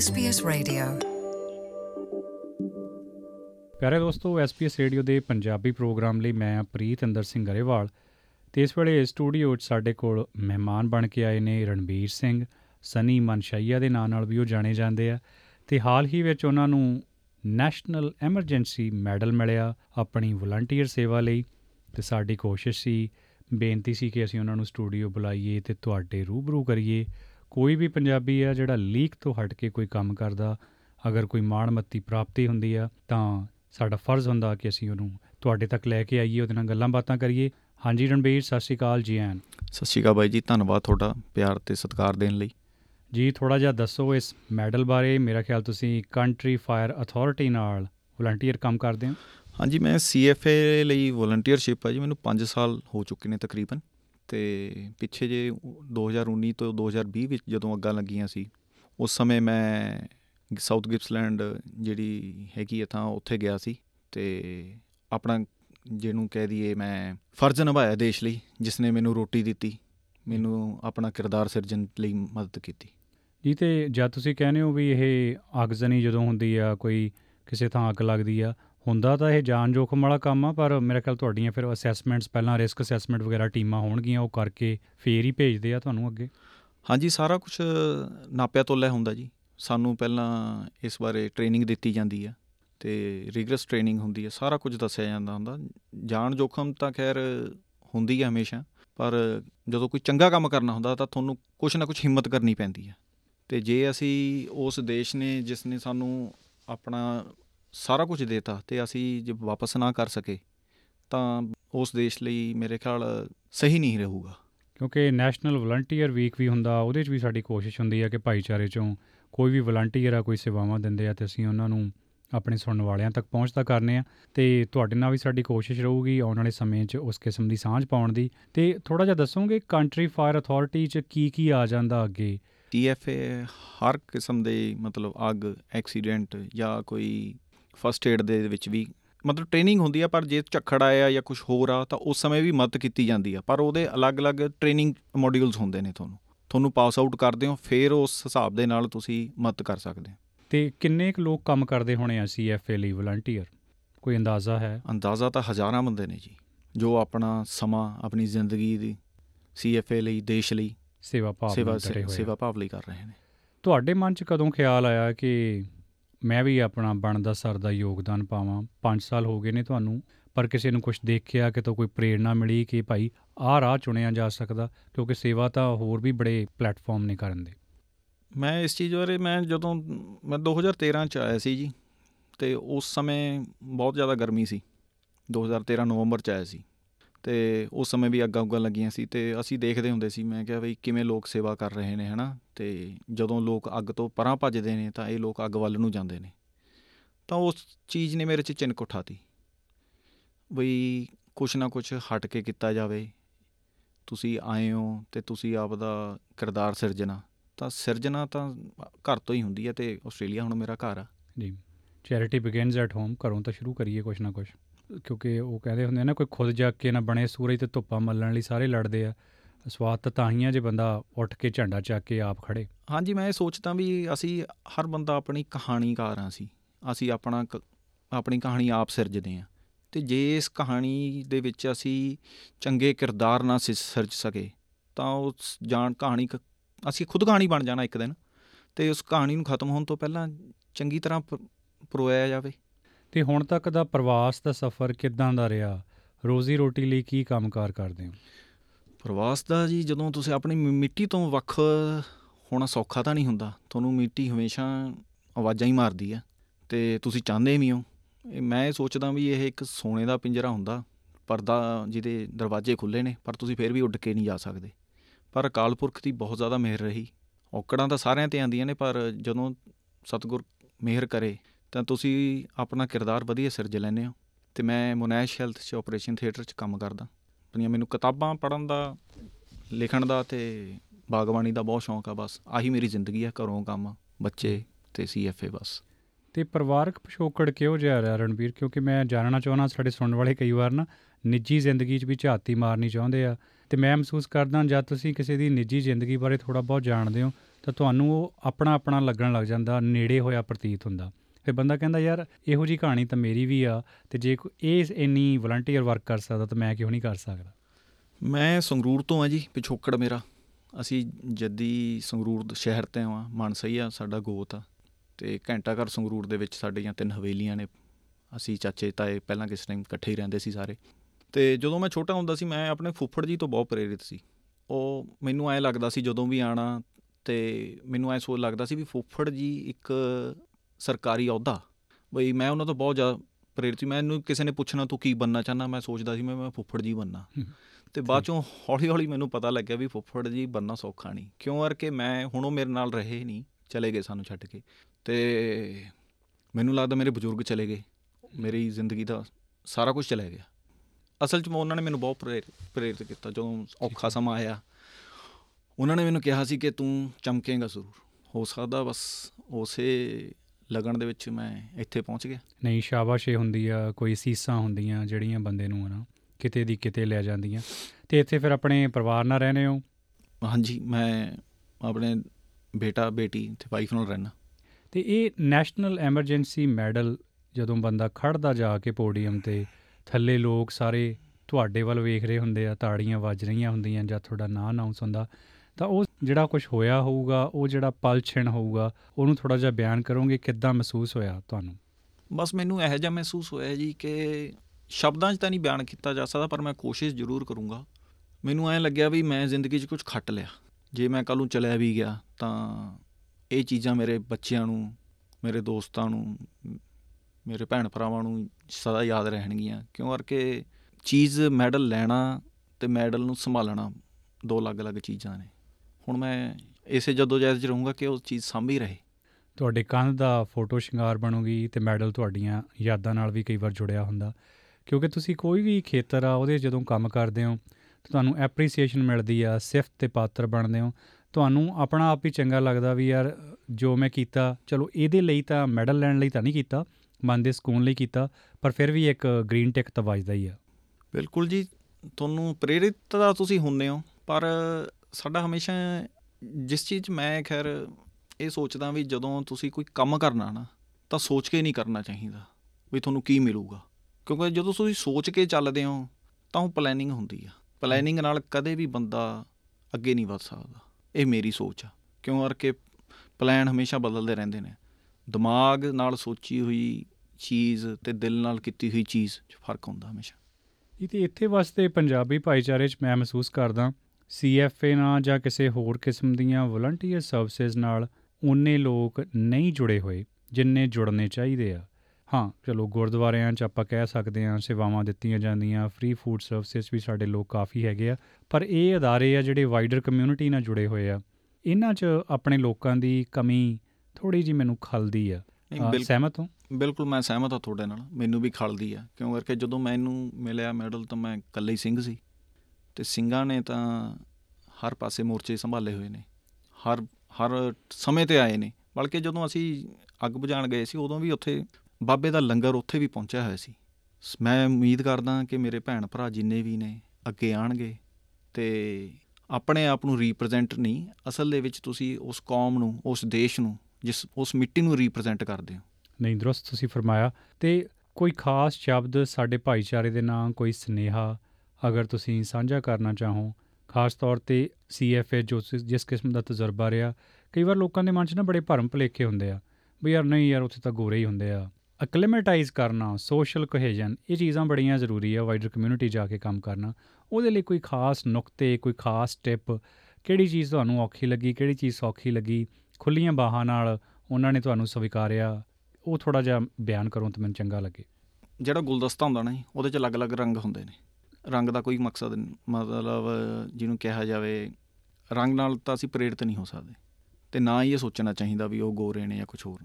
SBS Radio. ਪਿਆਰੇ ਦੋਸਤੋ, SBS radio ਦੇ ਪੰਜਾਬੀ ਪ੍ਰੋਗਰਾਮ ਲਈ ਮੈਂ ਪ੍ਰੀਤ ਅੰਦਰ ਸਿੰਘ ਗਰੇਵਾਲ ਤੇ ਇਸ ਵੇਲੇ ਸਟੂਡੀਓ 'ਚ ਸਾਡੇ ਕੋਲ ਮਹਿਮਾਨ ਬਣ ਕੇ ਆਏ ਨੇ ਰਣਬੀਰ ਸਿੰਘ, ਸਨੀ ਮਨਸ਼ਈਆ ਦੇ ਨਾਂ ਨਾਲ ਵੀ ਉਹ ਜਾਣੇ ਜਾਂਦੇ ਆ ਤੇ ਹਾਲ ਹੀ ਵਿੱਚ ਉਹਨਾਂ ਨੂੰ ਨੈਸ਼ਨਲ ਐਮਰਜੈਂਸੀ ਮੈਡਲ ਮਿਲਿਆ ਆਪਣੀ ਵਲੰਟੀਅਰ ਸੇਵਾ ਲਈ ਤੇ ਸਾਡੀ ਕੋਸ਼ਿਸ਼ ਸੀ, ਬੇਨਤੀ ਸੀ ਕਿ ਅਸੀਂ ਉਹਨਾਂ ਨੂੰ ਸਟੂਡੀਓ ਬੁਲਾਈਏ ਤੇ ਤੁਹਾਡੇ ਰੂਬਰੂ ਕਰੀਏ। ਕੋਈ ਵੀ ਪੰਜਾਬੀ ਆ ਜਿਹੜਾ ਲੀਕ ਤੋਂ ਹਟ ਕੇ ਕੋਈ ਕੰਮ ਕਰਦਾ ਅਗਰ ਕੋਈ ਮਾਣਮੱਤੀ ਪ੍ਰਾਪਤੀ ਹੁੰਦੀ ਆ ਤਾਂ ਸਾਡਾ ਫਰਜ਼ ਹੁੰਦਾ ਕਿ ਅਸੀਂ ਉਹਨੂੰ ਤੁਹਾਡੇ ਤੱਕ ਲੈ ਕੇ ਆਈਏ ਉਹਦੇ ਨਾਲ ਗੱਲਾਂ ਬਾਤਾਂ ਕਰੀਏ। ਹਾਂਜੀ ਰਣਬੀਰ ਸਤਿ ਸ਼੍ਰੀ ਅਕਾਲ ਜੀ ਐਨ। ਸਤਿ ਸ਼੍ਰੀ ਅਕਾਲ ਬਾਈ ਜੀ ਧੰਨਵਾਦ ਤੁਹਾਡਾ ਪਿਆਰ ਤੇ ਸਤਿਕਾਰ ਦੇਣ ਲਈ। ਜੀ ਥੋੜਾ ਜਿਹਾ ਦੱਸੋ ਇਸ ਮੈਡਲ ਬਾਰੇ ਮੇਰਾ ਖਿਆਲ ਤੁਸੀਂ ਕੰਟਰੀ ਫਾਇਰ ਅਥਾਰਟੀ ਨਾਲ ਵਲੰਟੀਅਰ ਕੰਮ ਕਰਦੇ ਹੋ? ਹਾਂਜੀ ਮੈਂ ਸੀਐਫਏ ਲਈ ਵਲੰਟੀਅਰਸ਼ਿਪ ਆ ਜੀ ਮੈਨੂੰ 5 ਸਾਲ ਹੋ ਚੁੱਕੇ ਨੇ ਤਕਰੀਬਨ। ਤੇ ਪਿੱਛੇ ਜੇ 2019 ਤੋਂ 2020 ਵਿੱਚ ਜਦੋਂ ਅੱਗਾਂ ਲੱਗੀਆਂ ਸੀ, ਉਸ ਸਮੇਂ ਮੈਂ ਸਾਊਥ ਗਿਪਸਲੈਂਡ ਜਿਹੜੀ ਹੈਗੀ ਆ ਤਾਂ ਉੱਥੇ ਗਿਆ ਸੀ ਤੇ ਆਪਣਾ ਜਿਹਨੂੰ ਕਹਿ ਦਈਏ ਮੈਂ ਫਰਜ਼ ਨਿਭਾਇਆ ਦੇਸ਼ ਲਈ, ਜਿਸ ਨੇ ਮੈਨੂੰ ਰੋਟੀ ਦਿੱਤੀ, ਮੈਨੂੰ ਆਪਣਾ ਕਿਰਦਾਰ ਸਿਰਜਣ ਲਈ ਮਦਦ ਕੀਤੀ। ਜੀ ਤੇ ਜਦ ਤੁਸੀਂ ਕਹਿੰਦੇ ਹੋ ਵੀ ਇਹ ਅਗਜ਼ਨੀ ਜਦੋਂ ਹੁੰਦੀ ਆ, ਕੋਈ ਕਿਸੇ ਥਾਂ ਅੱਗ ਲੱਗਦੀ ਆ ਹੁੰਦਾ ਤਾਂ ਇਹ ਜਾਨ ਜੋਖਮ ਵਾਲਾ ਕੰਮ ਆ, ਪਰ ਮੇਰੇ ਖਿਆਲ ਤੁਹਾਡੀਆਂ ਫਿਰ ਅਸੈਸਮੈਂਟਸ ਪਹਿਲਾਂ ਰਿਸਕ ਅਸੈਸਮੈਂਟ ਵਗੈਰਾ ਟੀਮਾਂ ਹੋਣਗੀਆਂ, ਉਹ ਕਰਕੇ ਫੇਰ ਹੀ ਭੇਜਦੇ ਆ ਤੁਹਾਨੂੰ ਅੱਗੇ? ਹਾਂਜੀ, ਸਾਰਾ ਕੁਝ ਨਾਪਿਆ ਤੋਲਿਆ ਹੁੰਦਾ ਜੀ। ਸਾਨੂੰ ਪਹਿਲਾਂ ਇਸ ਬਾਰੇ ਟ੍ਰੇਨਿੰਗ ਦਿੱਤੀ ਜਾਂਦੀ ਹੈ ਤੇ ਰਿਗਰਸ ਟ੍ਰੇਨਿੰਗ ਹੁੰਦੀ ਹੈ ਸਾਰਾ ਕੁਝ ਦੱਸਿਆ ਜਾਂਦਾ ਹੁੰਦਾ। ਜਾਨ ਜੋਖਮ ਤਾਂ ਖੈਰ ਹੁੰਦੀ ਹੈ ਹਮੇਸ਼ਾ, ਪਰ ਜਦੋਂ ਕੋਈ ਚੰਗਾ ਕੰਮ ਕਰਨਾ ਹੁੰਦਾ ਤਾਂ ਤੁਹਾਨੂੰ ਕੁਝ ਨਾ ਕੁਝ ਹਿੰਮਤ ਕਰਨੀ ਪੈਂਦੀ ਹੈ ਤੇ ਜੇ ਅਸੀਂ ਉਸ ਦੇਸ਼ ਨੇ, ਜਿਸ ਨੇ ਸਾਨੂੰ ਆਪਣਾ ਸਾਰਾ ਕੁਝ ਦਿੱਤਾ ਤੇ ਅਸੀਂ ਜੇ ਵਾਪਸ ਨਾ ਕਰ ਸਕੇ ਤਾਂ ਉਸ ਦੇਸ਼ ਲਈ ਮੇਰੇ ਖਿਆਲ ਸਹੀ ਨਹੀਂ ਰਹੂਗਾ। ਕਿਉਂਕਿ ਨੈਸ਼ਨਲ ਵਲੰਟੀਅਰ ਵੀਕ ਵੀ ਹੁੰਦਾ ਉਹਦੇ 'ਚ ਵੀ ਸਾਡੀ ਕੋਸ਼ਿਸ਼ ਹੁੰਦੀ ਹੈ ਕਿ ਭਾਈਚਾਰੇ 'ਚੋਂ ਕੋਈ ਵੀ ਵਲੰਟੀਅਰ ਆ ਕੋਈ ਸੇਵਾਵਾਂ ਦਿੰਦੇ ਆ ਤੇ ਅਸੀਂ ਉਹਨਾਂ ਨੂੰ ਆਪਣੇ ਸੁਣਨ ਵਾਲਿਆਂ ਤੱਕ ਪਹੁੰਚਦਾ ਕਰਨੇ ਆ ਤੇ ਤੁਹਾਡੇ ਨਾਲ ਵੀ ਸਾਡੀ ਕੋਸ਼ਿਸ਼ ਰਹੂਗੀ ਆਉਣ ਵਾਲੇ ਸਮੇਂ 'ਚ ਉਸ ਕਿਸਮ ਦੀ ਸਾਂਝ ਪਾਉਣ ਦੀ। ਤੇ ਥੋੜਾ ਜਿਹਾ ਦੱਸੋਗੇ ਕੰਟਰੀ ਫਾਇਰ ਅਥਾਰਟੀ 'ਚ ਕੀ ਕੀ ਆ ਜਾਂਦਾ ਅੱਗੇ? ਟੀਐਫਏ ਹਰ ਕਿਸਮ ਦੇ ਮਤਲਬ ਅੱਗ ਐਕਸੀਡੈਂਟ ਜਾਂ ਕੋਈ ਫਸਟ ਏਡ ਦੇ ਵਿੱਚ ਵੀ ਮਤਲਬ ਟ੍ਰੇਨਿੰਗ ਹੁੰਦੀ ਆ ਪਰ ਜੇ ਝੱਖੜ ਆਇਆ ਜਾਂ ਕੁਝ ਹੋਰ ਆ ਤਾਂ ਉਸ ਸਮੇਂ ਵੀ ਮਦਦ ਕੀਤੀ ਜਾਂਦੀ ਆ। ਪਰ ਉਹਦੇ ਅਲੱਗ-ਅਲੱਗ ਟ੍ਰੇਨਿੰਗ ਮੋਡਿਊਲਸ ਹੁੰਦੇ ਨੇ ਤੁਹਾਨੂੰ। ਤੁਹਾਨੂੰ ਪਾਸ ਆਊਟ ਕਰਦੇ ਹੋ ਫਿਰ ਉਸ ਹਿਸਾਬ ਦੇ ਨਾਲ ਤੁਸੀਂ ਮਦਦ ਕਰ ਸਕਦੇ ਹੋ। ਤੇ ਕਿੰਨੇ ਕੁ ਲੋਕ ਕੰਮ ਕਰਦੇ ਹੋਣੇ ਆ ਸੀਐਫਏ ਲਈ ਵਲੰਟੀਅਰ ਕੋਈ ਅੰਦਾਜ਼ਾ ਹੈ? ਅੰਦਾਜ਼ਾ ਤਾਂ ਹਜ਼ਾਰਾਂ ਬੰਦੇ ਨੇ ਜੀ ਜੋ ਆਪਣਾ ਸਮਾਂ ਆਪਣੀ ਜ਼ਿੰਦਗੀ ਦੀ ਸੀਐਫਏ ਲਈ ਦੇਸ਼ ਲਈ ਸੇਵਾ ਭਾਵ ਸੇਵਾ ਭਾਵ ਲਈ ਕਰ ਰਹੇ ਨੇ। ਤੁਹਾਡੇ ਮਨ 'ਚ ਕਦੋਂ ਖਿਆਲ ਆਇਆ ਕਿ ਮੈਂ ਵੀ ਆਪਣਾ ਬਣਦਾ ਸਰ ਦਾ ਯੋਗਦਾਨ ਪਾਵਾਂ। 5 ਸਾਲ ਹੋ ਗਏ ਨੇ ਤੁਹਾਨੂੰ, ਪਰ ਕਿਸੇ ਨੂੰ ਕੁਝ ਦੇਖਿਆ ਕਿ ਤਾਂ ਕੋਈ ਪ੍ਰੇਰਣਾ ਮਿਲੀ ਕਿ ਭਾਈ ਆਹ ਰਾਹ ਚੁਣਿਆ ਜਾ ਸਕਦਾ, ਕਿਉਂਕਿ ਸੇਵਾ ਤਾਂ ਹੋਰ ਵੀ ਬੜੇ ਪਲੇਟਫਾਰਮ ਨੇ ਕਰਨ ਦੇ। ਮੈਂ ਇਸ ਚੀਜ਼ ਬਾਰੇ ਮੈਂ ਜਦੋਂ, ਮੈਂ 2013 ਚ ਆਇਆ ਸੀ ਜੀ, ਤੇ ਉਸ ਸਮੇਂ ਬਹੁਤ ਜ਼ਿਆਦਾ ਗਰਮੀ ਸੀ। 2013 ਨਵੰਬਰ ਚ ਆਇਆ ਸੀ। ਤੇ ਉਸ ਸਮੇਂ ਵੀ ਅੱਗਾਂ ਉੱਗਾਂ ਲੱਗੀਆਂ ਸੀ ਤੇ ਅਸੀਂ ਦੇਖਦੇ ਹੁੰਦੇ ਸੀ, ਮੈਂ ਕਿਹਾ ਬਈ ਕਿਵੇਂ ਲੋਕ ਸੇਵਾ ਕਰ ਰਹੇ ਨੇ, ਹਨਾ? ਤੇ ਜਦੋਂ ਲੋਕ ਅੱਗ ਤੋਂ ਪਰਾਂ ਭੱਜਦੇ ਨੇ ਤਾਂ ਇਹ ਲੋਕ ਅੱਗ ਵੱਲ ਨੂੰ ਜਾਂਦੇ ਨੇ। ਤਾਂ ਉਸ ਚੀਜ਼ ਨੇ ਮੇਰੇ 'ਚ ਚਿੰਨ੍ਹ ਉਠਾਤੀ ਬਈ ਕੁਛ ਨਾ ਕੁਛ ਹਟ ਕੇ ਕੀਤਾ ਜਾਵੇ। ਤੁਸੀਂ ਆਏ ਹੋ ਤੇ ਤੁਸੀਂ ਆਪਦਾ ਕਿਰਦਾਰ ਸਿਰਜਣਾ। ਤਾਂ ਸਿਰਜਣਾ ਤਾਂ ਘਰ ਤੋਂ ਹੀ ਹੁੰਦੀ ਹੈ ਤੇ ਆਸਟ੍ਰੇਲੀਆ ਹੁਣ ਮੇਰਾ ਘਰ ਆ। ਜੀ। ਚੈਰਿਟੀ ਬਿਗਨਸ ਐਟ ਹੋਮ ਘਰੋਂ ਤਾਂ ਸ਼ੁਰੂ ਕਰੀਏ ਕੁਛ ਨਾ ਕੁਛ। ਕਿਉਂਕਿ ਉਹ ਕਹਿੰਦੇ ਹੁੰਦੇ ਆ ਨਾ, ਕੋਈ ਖੁਦ ਜਾ ਕੇ ਨਾ ਬਣੇ ਸੂਰਜ ਤੇ ਧੁੱਪਾਂ ਮੱਲਣ ਲਈ ਸਾਰੇ ਲੜਦੇ ਆ। ਸਵਾਦ ਤਾਂ ਤਾਂ ਹੀ ਆ ਜੇ ਬੰਦਾ ਉੱਠ ਕੇ ਝੰਡਾ ਚੱਕ ਕੇ ਆਪ ਖੜੇ। ਹਾਂਜੀ, ਮੈਂ ਇਹ ਸੋਚਦਾ ਵੀ ਅਸੀਂ ਹਰ ਬੰਦਾ ਆਪਣੀ ਕਹਾਣੀਕਾਰ ਆ ਅਸੀਂ। ਅਸੀਂ ਆਪਣਾ ਕ- ਆਪਣੀ ਕਹਾਣੀ ਆਪ ਸਿਰਜਦੇ ਆ ਤੇ ਜੇ ਇਸ ਕਹਾਣੀ ਦੇ ਵਿੱਚ ਅਸੀਂ ਚੰਗੇ ਕਿਰਦਾਰ ਨਾ ਸਿ- ਸਿਰਜ ਸਕੇ, ਤਾਂ ਉਸ ਜਾਣ ਕਹਾਣੀ ਕ- ਅਸੀਂ ਖੁਦ ਕਹਾਣੀ ਬਣ ਜਾਣਾ ਇੱਕ ਦਿਨ। ਤੇ ਉਸ ਕਹਾਣੀ ਨੂੰ ਖਤਮ ਹੋਣ ਤੋਂ ਪਹਿਲਾਂ ਚੰਗੀ ਤਰ੍ਹਾਂ ਪ- ਪਰੋਇਆ ਜਾਵੇ। ਤੇ ਹੁਣ ਤੱਕ ਦਾ ਪ੍ਰਵਾਸ ਦਾ ਸਫ਼ਰ ਕਿੱਦਾਂ ਦਾ ਰਿਹਾ? ਰੋਜ਼ੀ ਰੋਟੀ ਲਈ ਕੀ ਕੰਮਕਾਰ ਕਰਦੇ ਹੋ? ਪ੍ਰਵਾਸ ਦਾ ਜੀ, ਜਦੋਂ ਤੁਸੀਂ ਆਪਣੀ ਮਿ- ਮਿੱਟੀ ਤੋਂ ਵੱਖ ਹੋਣਾ ਸੌਖਾ ਤਾਂ ਨਹੀਂ ਹੁੰਦਾ। ਤੁਹਾਨੂੰ ਮਿੱਟੀ ਹਮੇਸ਼ਾ ਆਵਾਜ਼ਾਂ ਹੀ ਮਾਰਦੀ ਆ, ਤੇ ਤੁਸੀਂ ਚਾਹੁੰਦੇ ਵੀ ਹੋ। ਇਹ ਮੈਂ ਇਹ ਸੋਚਦਾ ਵੀ ਇਹ ਇੱਕ ਸੋਨੇ ਦਾ ਪਿੰਜਰਾ ਹੁੰਦਾ ਪਰਦਾ ਜਿਹਦੇ ਦਰਵਾਜ਼ੇ ਖੁੱਲੇ ਨੇ, ਪਰ ਤੁਸੀਂ ਫਿਰ ਵੀ ਉੱਡ ਕੇ ਨਹੀਂ ਜਾ ਸਕਦੇ। ਪਰ ਅਕਾਲ ਪੁਰਖ ਦੀ ਬਹੁਤ ਜ਼ਿਆਦਾ ਮਿਹਰ ਰਹੀ। ਔਕੜਾਂ ਤਾਂ ਸਾਰਿਆਂ ਤੇ ਆਉਂਦੀਆਂ ਨੇ, ਪਰ ਜਦੋਂ ਸਤਿਗੁਰ ਮਿਹਰ ਕਰੇ ਤਾਂ ਤੁਸੀਂ ਆਪਣਾ ਕਿਰਦਾਰ ਵਧੀਆ ਸਿਰਜ ਲੈਂਦੇ ਹੋ ਤੇ ਮੈਂ ਮੁਨੈਸ਼ ਹੈਲਥ 'ਚ ਆਪਰੇਸ਼ਨ ਥੀਏਟਰ 'ਚ ਕੰਮ ਕਰਦਾ। ਆਪਣੀਆਂ ਮੈਨੂੰ ਕਿਤਾਬਾਂ ਪੜ੍ਹਨ ਦਾ, ਲਿਖਣ ਦਾ ਤੇ ਬਾਗਬਾਨੀ ਦਾ ਬਹੁਤ ਸ਼ੌਂਕ ਆ ਬਸ। ਆਹੀ ਮੇਰੀ ਜ਼ਿੰਦਗੀ ਆ, ਘਰੋਂ ਕੰਮ, ਬੱਚੇ ਤੇ ਸੀਐਫਏ ਬਸ। ਤੇ ਪਰਿਵਾਰਕ ਪਿਛੋਕੜ ਕਿਹੋ ਜਿਹਾ ਰਿਹਾ ਰਣਬੀਰ? ਕਿਉਂਕਿ ਮੈਂ ਜਾਣਨਾ ਚਾਹੁੰਦਾ, ਸਾਡੇ ਸੁਣਨ ਵਾਲੇ ਕਈ ਵਾਰ ਨਾ ਨਿੱਜੀ ਜ਼ਿੰਦਗੀ 'ਚ ਵੀ ਝਾਤੀ ਮਾਰਨੀ ਚਾਹੁੰਦੇ ਆ। ਤੇ ਮੈਂ ਮਹਿਸੂਸ ਕਰਦਾ ਜਦ ਤੁਸੀਂ ਕਿਸੇ ਦੀ ਨਿੱਜੀ ਜ਼ਿੰਦਗੀ ਬਾਰੇ ਥੋੜਾ ਬਹੁਤ ਜਾਣਦੇ ਹੋ, ਤਾਂ ਤੁਹਾਨੂੰ ਉਹ ਆਪਣਾ ਆਪਣਾ ਲੱਗਣ ਲੱਗ ਜਾਂਦਾ, ਨੇੜੇ ਹੋਇਆ ਪ੍ਰਤੀਤ ਹੁੰਦਾ। ਫਿਰ ਬੰਦਾ ਕਹਿੰਦਾ, ਯਾਰ, ਇਹੋ ਜੀ ਕਹਾਣੀ ਤਾਂ ਮੇਰੀ ਵੀ ਆ ਤੇ ਜੇ ਕੋਈ ਇਹ ਇੰਨੀ ਵਲੰਟੀਅਰ ਵਰਕ ਕਰ ਸਕਦਾ ਤਾਂ ਮੈਂ ਕਿਉਂ ਨਹੀਂ ਕਰ ਸਕਦਾ? ਮੈਂ ਸੰਗਰੂਰ ਤੋਂ ਆ ਜੀ, ਪਿਛੋਕੜ ਮੇਰਾ। ਅਸੀਂ ਜੱਦੀ ਸੰਗਰੂਰ ਦ- ਸ਼ਹਿਰ ਤੇ ਆਵਾਂ ਮਾਨਸਈ ਆ, ਸਾਡਾ ਗੋਤ ਆ। ਤੇ ਘੰਟਾ ਘਰ ਸੰਗਰੂਰ ਦੇ ਵਿੱਚ ਸਾਡੀਆਂ ਤਿੰਨ ਹਵੇਲੀਆਂ ਨੇ। ਅਸੀਂ ਚਾਚੇ, ਤਾਏ ਪਹਿਲਾਂ ਕਿਸ ਟਾਈਮ ਇਕੱਠੇ ਹੀ ਰਹਿੰਦੇ ਸੀ ਸਾਰੇ। ਤੇ ਜਦੋਂ ਮੈਂ ਛੋਟਾ ਹੁੰਦਾ ਸੀ, ਮੈਂ ਆਪਣੇ ਫੁੱਫੜ ਜੀ ਤੋਂ ਬਹੁਤ ਪ੍ਰੇਰਿਤ ਸੀ। ਉਹ ਮੈਨੂੰ ਐ ਲੱਗਦਾ ਸੀ ਜਦੋਂ ਵੀ ਆਣਾ ਤੇ ਮੈਨੂੰ ਐ ਸੋਚ ਲੱਗਦਾ ਸੀ ਵੀ ਫੁੱਫੜ ਜੀ ਇੱਕ ਸਰਕਾਰੀ ਅਹੁਦਾ। ਬਈ ਮੈਂ ਉਹਨਾਂ ਤੋਂ ਬਹੁਤ ਜ਼ਿਆਦਾ ਪ੍ਰੇਰਿਤ ਸੀ। ਮੈਨੂੰ ਕਿਸੇ ਨੇ ਪੁੱਛਣਾ ਤੂੰ ਕੀ ਬੰਨਾ ਚਾਹੁੰਦਾ? ਮੈਂ ਸੋਚਦਾ ਸੀ ਮੈਂ ਮੈਂ ਫੁੱਫੜ ਜੀ ਬੰਨਾ ਤੇ ਬਾਅਦ ਚੋਂ ਹੌਲੀ ਹੌਲੀ ਮੈਨੂੰ ਪਤਾ ਲੱਗਿਆ ਵੀ ਫੁੱਫੜ ਜੀ ਬੰਨਾ ਸੌਖਾ ਨਹੀਂ। ਕਿਉਂ? ਕਰਕੇ ਮੈਂ ਹੁਣ ਉਹ ਮੇਰੇ ਨਾਲ ਰਹੇ ਨਹੀਂ। ਚਲੇ ਗਏ ਸਾਨੂੰ ਛੱਡ ਕੇ। ਤੇ ਮੈਨੂੰ ਲੱਗਦਾ ਮੇਰੇ ਬਜ਼ੁਰਗ ਚਲੇ ਗਏ। ਮੇਰੀ ਜ਼ਿੰਦਗੀ ਦਾ ਸਾਰਾ ਕੁਝ ਚਲਾ ਗਿਆ। ਅਸਲ 'ਚ ਮੈਂ ਉਹਨਾਂ ਨੇ ਮੈਨੂੰ ਬਹੁਤ ਪ੍ਰੇਰ- ਪ੍ਰੇਰਿਤ ਕੀਤਾ। ਜਦੋਂ ਔਖਾ ਸਮਾਂ ਆਇਆ ਉਹਨਾਂ ਨੇ ਮੈਨੂੰ ਕਿਹਾ ਸੀ ਕਿ ਤੂੰ ਚਮਕੇਂਗਾ ਜ਼ਰੂਰ। ਹੋ ਸਕਦਾ ਬਸ ਉਸੇ ਲਗਨ ਦੇ ਵਿੱਚ ਮੈਂ ਇੱਥੇ ਪਹੁੰਚ ਗਿਆ। ਨਹੀਂ ਸ਼ਾਬਾਸ਼ੇ ਹੁੰਦੀ ਆ ਕੋਈ ਸੀਸਾਂ ਹੁੰਦੀਆਂ ਜਿਹੜੀਆਂ ਬੰਦੇ ਨੂੰ ਹਨਾ ਕਿਤੇ ਦੀ ਕਿਤੇ ਲੈ ਜਾਂਦੀਆਂ। ਤੇ ਇੱਥੇ ਫਿਰ ਆਪਣੇ ਪਰਿਵਾਰ ਨਾਲ ਰਹਿੰਦੇ ਹੋ? ਹਾਂਜੀ ਮੈਂ ਆਪਣੇ ਬੇਟਾ ਬੇਟੀ ਤੇ ਵਾਈਫ ਨਾਲ ਰਹਿਣਾ ਤੇ ਇਹ ਨੈਸ਼ਨਲ ਐਮਰਜੈਂਸੀ ਮੈਡਲ ਜਦੋਂ ਬੰਦਾ ਖੜਦਾ ਜਾ ਕੇ ਪੋਡੀਅਮ ਤੇ ਥੱਲੇ ਲੋਕ ਸਾਰੇ ਤੁਹਾਡੇ ਵੱਲ ਵੇਖ ਰਹੇ ਹੁੰਦੇ ਆ ਤਾੜੀਆਂ ਵੱਜ ਰਹੀਆਂ ਹੁੰਦੀਆਂ ਜਾਂ ਤੁਹਾਡਾ ਨਾਂ ਅਨਾਉਂਸ ਹੁੰਦਾ ਤਾਂ ਉਹ ਜਿਹੜਾ ਕੁਝ ਹੋਇਆ ਹੋਊਗਾ, ਉਹ ਜਿਹੜਾ ਪਲ ਛਿਣ ਹੋਊਗਾ, ਉਹਨੂੰ ਥੋੜਾ ਜਿਹਾ ਬਿਆਨ ਕਰੋਗੇ, ਕਿੱਦਾਂ ਮਹਿਸੂਸ ਹੋਇਆ ਤੁਹਾਨੂੰ? ਬਸ ਮੈਨੂੰ ਇਹੋ ਜਿਹਾ ਮਹਿਸੂਸ ਹੋਇਆ ਜੀ ਕਿ ਸ਼ਬਦਾਂ 'ਚ ਤਾਂ ਨਹੀਂ ਬਿਆਨ ਕੀਤਾ ਜਾ ਸਕਦਾ, ਪਰ ਮੈਂ ਕੋਸ਼ਿਸ਼ ਜ਼ਰੂਰ ਕਰੂੰਗਾ। ਮੈਨੂੰ ਐਂ ਲੱਗਿਆ ਵੀ ਮੈਂ ਜ਼ਿੰਦਗੀ 'ਚ ਕੁਝ ਖੱਟ ਲਿਆ। ਜੇ ਮੈਂ ਕੱਲ੍ਹ ਨੂੰ ਚਲਿਆ ਵੀ ਗਿਆ, ਤਾਂ ਇਹ ਚੀਜ਼ਾਂ ਮੇਰੇ ਬੱਚਿਆਂ ਨੂੰ, ਮੇਰੇ ਦੋਸਤਾਂ ਨੂੰ ਮ- ਮੇਰੇ ਭੈਣ ਭਰਾਵਾਂ ਨੂੰ ਸਦਾ ਯਾਦ ਰਹਿਣਗੀਆਂ। ਕਿਉਂ ਕਰਕੇ ਚੀਜ਼ ਮੈਡਲ ਲੈਣਾ ਤੇ ਮੈਡਲ ਨੂੰ ਸੰਭਾਲਣਾ ਦੋ ਅਲੱਗ-ਅਲੱਗ ਚੀਜ਼ਾਂ ਨੇ। ਹੁਣ ਮੈਂ ਇਸੇ ਜਦੋਜਹਿਦ 'ਚ ਰਹੂੰਗਾ ਕਿ ਉਹ ਚੀਜ਼ ਸਾਂਭੀ ਰਹੇ। ਤੁਹਾਡੇ ਕੰਧ ਦਾ ਫੋਟੋ ਸ਼ਿੰਗਾਰ ਬਣੂਗੀ ਤੇ ਮੈਡਲ ਤੁਹਾਡੀਆਂ ਯਾਦਾਂ ਨਾਲ ਵੀ ਕਈ ਵਾਰ ਜੁੜਿਆ ਹੁੰਦਾ। ਕਿਉਂਕਿ ਤੁਸੀਂ ਕੋਈ ਵੀ ਖੇਤਰ ਆ ਉਹਦੇ ਜਦੋਂ ਕੰਮ ਕਰਦੇ ਹੋ ਤੁਹਾਨੂੰ ਐਪਰੀਸੀਏਸ਼ਨ ਮਿਲਦੀ ਆ ਸਿਫਤ ਤੇ ਪਾਤਰ ਬਣਦੇ ਹੋ। ਤੁਹਾਨੂੰ ਆਪਣਾ ਆਪ ਹੀ ਚੰਗਾ ਲੱਗਦਾ ਵੀ ਯਾਰ ਜੋ ਮੈਂ ਕੀਤਾ ਚਲੋ ਇਹਦੇ ਲਈ ਤਾਂ ਮੈਡਲ ਲੈਣ ਲਈ ਤਾਂ ਨਹੀਂ ਕੀਤਾ ਮਨ ਦੇ ਸਕੂਨ ਲਈ ਕੀਤਾ ਪਰ ਫਿਰ ਵੀ ਇੱਕ ਗ੍ਰੀਨ ਟਿਕ ਤਾਂ ਵੱਜਦਾ ਹੀ ਆ। ਬਿਲਕੁਲ ਜੀ ਤੁਹਾਨੂੰ ਪ੍ਰੇਰਿਤ ਤਾਂ ਤੁਸੀਂ ਹੁੰਦੇ ਹੋ ਪਰ ਸਾਡਾ ਹਮੇਸ਼ਾ ਜਿਸ ਚੀਜ਼ 'ਚ ਮੈਂ ਖੈਰ ਇਹ ਸੋਚਦਾ ਵੀ ਜਦੋਂ ਤੁਸੀਂ ਕੋਈ ਕੰਮ ਕਰਨਾ ਨਾ, ਤਾਂ ਸੋਚ ਕੇ ਨਹੀਂ ਕਰਨਾ ਚਾਹੀਦਾ ਵੀ ਤੁਹਾਨੂੰ ਕੀ ਮਿਲੂਗਾ। ਕਿਉਂਕਿ ਜਦੋਂ ਤੁਸੀਂ ਸੋਚ ਕੇ ਚੱਲਦੇ ਹੋ, ਤਾਂ ਉਹ ਪਲੈਨਿੰਗ ਹੁੰਦੀ ਆ। ਪਲੈਨਿੰਗ ਨਾਲ ਕਦੇ ਵੀ ਬੰਦਾ ਅੱਗੇ ਨਹੀਂ ਵੱਧ ਸਕਦਾ। ਇਹ ਮੇਰੀ ਸੋਚ ਆ। ਕਿਉਂ? ਕਰਕੇ ਪਲਾਨ ਹਮੇਸ਼ਾ ਬਦਲਦੇ ਰਹਿੰਦੇ ਨੇ। ਦਿਮਾਗ ਨਾਲ ਸੋਚੀ ਹੋਈ ਚੀਜ਼ ਤੇ ਦਿਲ ਨਾਲ ਕੀਤੀ ਹੋਈ ਚੀਜ਼ 'ਚ ਫ਼ਰਕ ਹੁੰਦਾ ਹਮੇਸ਼ਾ। ਇਹ ਤੇ ਇੱਥੇ ਵਾਸਤੇ ਪੰਜਾਬੀ ਭਾਈਚਾਰੇ 'ਚ ਮੈਂ ਮਹਿਸੂਸ ਕਰਦਾ ਸੀਐਫਏ ਨਾਲ ਜਾਂ ਕਿਸੇ ਹੋਰ ਕਿਸਮ ਦੀਆਂ ਵਲੰਟੀਅਰ ਸਰਵਿਸਿਜ਼ ਨਾਲ ਉਨੇ ਲੋਕ ਨਹੀਂ ਜੁੜੇ ਹੋਏ ਜਿੰਨੇ ਜੁੜਨੇ ਚਾਹੀਦੇ ਆ। ਹਾਂ ਚਲੋ ਗੁਰਦੁਆਰਿਆਂ 'ਚ ਆਪਾਂ ਕਹਿ ਸਕਦੇ ਹਾਂ ਸੇਵਾਵਾਂ ਦਿੱਤੀਆਂ ਜਾਂਦੀਆਂ ਫ੍ਰੀ ਫੂਡ ਸਰਵਿਸਿਜ਼ ਵੀ ਸਾਡੇ ਲੋਕ ਕਾਫੀ ਹੈਗੇ ਆ ਪਰ ਇਹ ਅਦਾਰੇ ਆ ਜਿਹੜੇ ਵਾਈਡਰ ਕਮਿਊਨਿਟੀ ਨਾਲ ਜੁੜੇ ਹੋਏ ਆ ਇਹਨਾਂ 'ਚ ਆਪਣੇ ਲੋਕਾਂ ਦੀ ਕਮੀ ਥੋੜੀ ਜੀ ਮੈਨੂੰ ਖਲਦੀ ਆ। ਸਹਿਮਤ ਹੋ? ਬਿਲਕੁਲ ਮੈਂ ਸਹਿਮਤ ਹਾਂ ਤੁਹਾਡੇ ਨਾਲ ਮੈਨੂੰ ਵੀ ਖਲਦੀ ਆ ਕਿਉਂ ਕਰਕੇ ਜਦੋਂ ਮੈਨੂੰ ਮਿਲਿਆ ਮੈਡਲ ਤਾਂ ਮੈਂ ਇਕੱਲੇ ਹੀ ਸਿੰਘ ਸੀ। ਤੇ ਸਿੰਘਾਂ ਨੇ ਤਾਂ ਹਰ ਪਾਸੇ ਮੋਰਚੇ ਸੰਭਾਲੇ ਹੋਏ ਨੇ। ਹਰ ਹਰ ਸਮੇਂ ਤੇ ਆਏ ਨੇ। ਬਲਕਿ ਜਦੋਂ ਅਸੀਂ ਅੱਗ ਬੁਝਾਉਣ ਗਏ ਸੀ, ਉਦੋਂ ਵੀ ਉੱਥੇ ਬਾਬੇ ਦਾ ਲੰਗਰ ਉੱਥੇ ਵੀ ਪਹੁੰਚਿਆ ਹੋਇਆ ਸੀ। ਸ- ਮੈਂ ਉਮੀਦ ਕਰਦਾ ਕਿ ਮੇਰੇ ਭੈਣ ਭਰਾ ਜਿੰਨੇ ਵੀ ਨੇ, ਅੱਗੇ ਆਣਗੇ ਤੇ ਆਪਣੇ ਆਪ ਨੂੰ ਰੀਪਰੈਜ਼ੈਂਟ ਨਹੀਂ, ਅਸਲ ਦੇ ਵਿੱਚ ਤੁਸੀਂ ਉਸ ਕੌਮ ਨੂੰ, ਉਸ ਦੇਸ਼ ਨੂੰ, ਜਿਸ, ਉਸ ਮਿੱਟੀ ਨੂੰ ਰੀਪਰੈਜ਼ੈਂਟ ਕਰਦੇ ਹੋ। ਨਹੀਂ ਦਰੁਸਤ ਤੁਸੀਂ ਫਰਮਾਇਆ। ਤੇ ਕੋਈ ਖਾਸ ਸ਼ਬਦ ਸਾਡੇ ਭਾਈਚਾਰੇ ਦੇ ਨਾਂ, ਕੋਈ ਸਨੇਹਾ ਅਗਰ ਤੁਸੀਂ ਸਾਂਝਾ ਕਰਨਾ ਚਾਹੋ, ਖਾਸ ਤੌਰ ਤੇ ਸੀਐਫਏ ਜੋ ਸਿ- ਜਿਸ ਕਿਸਮ ਦਾ ਤਜਰਬਾ ਰਿਹਾ, ਕਈ ਵਾਰ ਲੋਕਾਂ ਦੇ ਮਨ 'ਚ ਨਾ ਬੜੇ ਭਰਮ ਭੁਲੇਖੇ ਹੁੰਦੇ ਆ, ਵੀ ਯਾਰ ਨਹੀਂ ਯਾਰ ਉੱਥੇ ਤਾਂ ਗੋਰੇ ਹੀ ਹੁੰਦੇ ਆ। ਅਕਲੇਮੇਟਾਈਜ਼ ਕਰਨਾ, ਸੋਸ਼ਲ ਕੋਹੇਜਨ, ਇਹ ਚੀਜ਼ਾਂ ਬੜੀਆਂ ਜ਼ਰੂਰੀ ਆ ਵਾਈਡਰ ਕਮਿਊਨਿਟੀ ਜਾ ਕੇ ਕੰਮ ਕਰਨਾ। ਉਹਦੇ ਲਈ ਕੋਈ ਖਾਸ ਨੁਕਤੇ, ਕੋਈ ਖਾਸ ਟਿਪ ਕਿਹੜੀ ਚੀਜ਼ ਤੁਹਾਨੂੰ ਔਖੀ ਲੱਗੀ, ਕਿਹੜੀ ਚੀਜ਼ ਸੌਖੀ ਲੱਗੀ ਖੁੱਲੀਆਂ ਬਾਹਾਂ ਨਾਲ ਉਹਨਾਂ ਨੇ ਤੁਹਾਨੂੰ ਸਵੀਕਾਰਿਆ, ਉਹ ਥੋੜਾ ਜਿਹਾ ਬਿਆਨ ਕਰੋ ਤਾਂ ਮੈਨੂੰ ਚੰਗਾ ਲੱਗੇ। ਜਿਹੜਾ ਗੁਲਦਸਤਾ ਹੁੰਦਾ ਨਾ ਜੀ, ਉਹਦੇ 'ਚ ਅਲੱਗ-ਅਲੱਗ ਰੰਗ ਹੁੰਦੇ ਨੇ। ਰੰਗ ਦਾ ਕੋਈ ਮਕਸਦ ਨਹੀਂ ਮਤਲਬ ਜਿਹਨੂੰ ਕਿਹਾ ਜਾਵੇ, ਰੰਗ ਨਾਲ ਤਾਂ ਅਸੀਂ ਪ੍ਰੇਰਿਤ ਨਹੀਂ ਹੋ ਸਕਦੇ। ਤੇ ਨਾ ਹੀ ਇਹ ਸੋਚਣਾ ਚਾਹੀਦਾ ਵੀ ਉਹ ਗੋਰੇ ਨੇ ਜਾਂ ਕੁਝ ਹੋਰ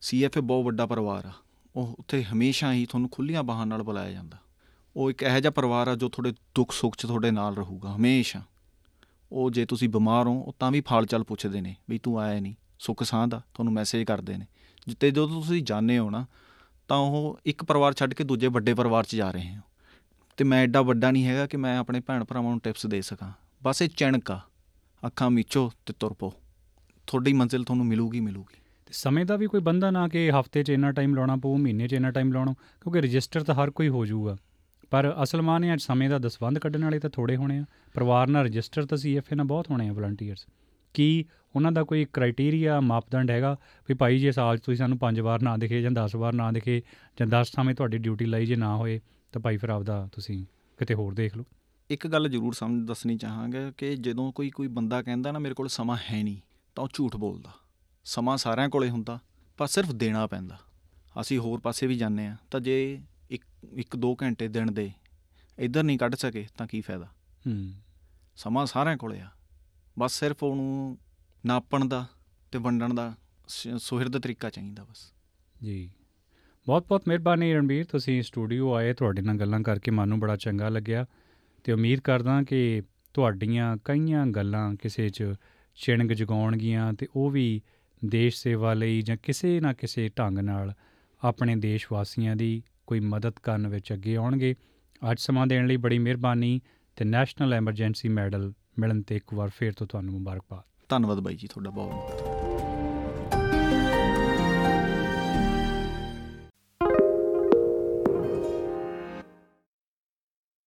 ਸੀਐਫਏ ਬਹੁਤ ਵੱਡਾ ਪਰਿਵਾਰ ਆ। ਉਹ ਉੱਥੇ ਹਮੇਸ਼ਾ ਹੀ ਤੁਹਾਨੂੰ ਖੁੱਲੀਆਂ ਬਾਹਾਂ ਨਾਲ ਬੁਲਾਇਆ ਜਾਂਦਾ। ਉਹ ਇੱਕ ਇਹੋ ਜਿਹਾ ਪਰਿਵਾਰ ਆ ਜੋ ਤੁਹਾਡੇ ਦੁੱਖ ਸੁੱਖ 'ਚ ਤੁਹਾਡੇ ਨਾਲ ਰਹੂਗਾ, ਹਮੇਸ਼ਾ। ਉਹ ਜੇ ਤੁਸੀਂ ਬਿਮਾਰ ਹੋ, ਉਹ ਤਾਂ ਵੀ ਫਾਲ ਚੱਲ ਪੁੱਛਦੇ ਨੇ ਵੀ ਤੂੰ ਆਇਆ ਨਹੀਂ, ਸੁੱਖ ਸਾਂਝ ਦਾ, ਤੁਹਾਨੂੰ ਮੈਸੇਜ ਕਰਦੇ ਨੇ। ਜਿੱਤੇ ਜਦੋਂ ਤੁਸੀਂ ਜਾਣੇ ਹੋ ਨਾ, ਤਾਂ ਉਹ ਇੱਕ ਪਰਿਵਾਰ ਛੱਡ ਕੇ ਦੂਜੇ ਵੱਡੇ ਪਰਿਵਾਰ 'ਚ ਜਾ ਰਹੇ ਹੋ। ਤੇ ਮੈਂ ਐਡਾ ਵੱਡਾ ਨਹੀਂ ਹੈਗਾ ਕਿ ਮੈਂ ਆਪਣੇ ਭੈਣ ਭਰਾਵਾਂ ਨੂੰ ਟਿਪਸ ਦੇ ਸਕਾਂ। ਬਸ ਇਹ ਚਣਕ ਆ। ਅੱਖਾਂ ਮੀਚੋ ਤੇ ਤੁਰ ਪਓ ਤੁਹਾਡੀ ਮੰਜ਼ਿਲ ਤੁਹਾਨੂੰ ਮਿਲੂਗੀ ਮਿਲੂਗੀ। ਤੇ ਸਮੇਂ ਦਾ ਵੀ ਕੋਈ ਬੰਧਨ ਆ ਕਿ ਹਫ਼ਤੇ 'ਚ ਇੰਨਾ ਟਾਈਮ ਲਾਉਣਾ ਪਊ, ਮਹੀਨੇ 'ਚ ਇੰਨਾ ਟਾਈਮ ਲਾਉਣਾ ਕਿਉਂਕਿ ਰਜਿਸਟਰ ਤਾਂ ਹਰ ਕੋਈ ਹੋ ਜਾਊਗਾ। ਪਰ ਅਸਲ ਮਾਨੇ ਆ ਸਮੇਂ ਦਾ ਦਸਵੰਧ ਕੱਢਣ ਵਾਲੇ ਤਾਂ ਥੋੜੇ ਹੋਣੇ ਆ। ਪਰਿਵਾਰ ਨਾਲ ਰਜਿਸਟਰ ਤਾਂ ਸੀਐਫਏ ਨਾਲ ਬਹੁਤ ਹੋਣੇ ਆ ਵਲੰਟੀਅਰਸ ਕੀ ਉਹਨਾਂ ਦਾ ਕੋਈ ਕ੍ਰਾਈਟੇਰੀਆ ਮਾਪਦੰਡ ਹੈਗਾ? ਵੀ ਭਾਈ ਜੇ ਸਾਲ 'ਚ ਤੁਸੀਂ ਸਾਨੂੰ ਪੰਜ ਵਾਰ ਨਾ ਦਿਖੇ ਜਾਂ 10 ਵਾਰ ਨਾ ਦਿਖੇ ਜਾਂ 10 ਸਮੇਂ ਤੁਹਾਡੀ ਡਿਊਟੀ ਲਈ ਜੇ ਨਾ ਹੋਏ ਤਾਂ ਭਾਈ ਫਿਰ ਆਪਦਾ ਤੁਸੀਂ ਕਿਤੇ ਹੋਰ ਦੇਖ ਲਓ। ਇੱਕ ਗੱਲ ਜ਼ਰੂਰ ਸਮਝ ਦੱਸਣੀ ਚਾਹਾਂਗਾ ਕਿ ਜਦੋਂ ਕੋਈ ਕੋਈ ਬੰਦਾ ਕਹਿੰਦਾ ਨਾ ਮੇਰੇ ਕੋਲ ਸਮਾਂ ਹੈ ਨਹੀਂ ਤਾਂ ਉਹ ਝੂਠ ਬੋਲਦਾ। ਸਮਾਂ ਸਾਰਿਆਂ ਕੋਲੇ ਹੁੰਦਾ ਪਰ ਸਿਰਫ ਦੇਣਾ ਪੈਂਦਾ। ਅਸੀਂ ਹੋਰ ਪਾਸੇ ਵੀ ਜਾਂਦੇ ਆ ਤਾਂ ਜੇ ਇੱਕ ਇੱਕ ਦੋ ਘੰਟੇ ਦਿਨ ਦੇ ਇੱਧਰ ਨਹੀਂ ਕੱਢ ਸਕੇ ਤਾਂ ਕੀ ਫਾਇਦਾ? ਹੂੰ। ਸਮਾਂ ਸਾਰਿਆਂ ਕੋਲੇ ਆ। ਬਸ ਸਿਰਫ ਉਹਨੂੰ ਨਾਪਣ ਦਾ ਤੇ ਵੰਡਣ ਦਾ ਸੁਹਿਰਦ ਤਰੀਕਾ ਚਾਹੀਦਾ ਬਸ। ਜੀ। ਬਹੁਤ ਬਹੁਤ ਮਿਹਰਬਾਨੀ ਰਣਬੀਰ, ਤੁਸੀਂ ਸਟੂਡੀਓ ਆਏ, ਤੁਹਾਡੇ ਨਾਲ ਗੱਲਾਂ ਕਰਕੇ ਮਨ ਨੂੰ ਬੜਾ ਚੰਗਾ ਲੱਗਿਆ ਤੇ ਉਮੀਦ ਕਰਦਾ ਕਿ ਤੁਹਾਡੀਆਂ ਕਈਆਂ ਗੱਲਾਂ ਕਿਸੇ 'ਚ ਚਿਣਗ ਜਗਾਉਣਗੀਆਂ ਤੇ ਉਹ ਵੀ ਦੇਸ਼ ਸੇਵਾ ਲਈ ਜਾਂ ਕਿਸੇ ਨਾ ਕਿਸੇ ਢੰਗ ਨਾਲ ਆਪਣੇ ਦੇਸ਼ ਵਾਸੀਆਂ ਦੀ ਕੋਈ ਮਦਦ ਕਰਨ ਵਿੱਚ ਅੱਗੇ ਆਉਣਗੇ। ਅੱਜ ਸਮਾਂ ਦੇਣ ਲਈ ਬੜੀ ਮਿਹਰਬਾਨੀ ਤੇ ਨੈਸ਼ਨਲ ਐਮਰਜੈਂਸੀ ਮੈਡਲ ਮਿਲਣ ਤੇ ਇੱਕ ਵਾਰ ਫੇਰ ਤੋਂ ਤੁਹਾਨੂੰ ਮੁਬਾਰਕਬਾਦ। ਧੰਨਵਾਦ ਬਾਈ ਜੀ, ਤੁਹਾਡਾ ਬਹੁਤ ਬਹੁਤ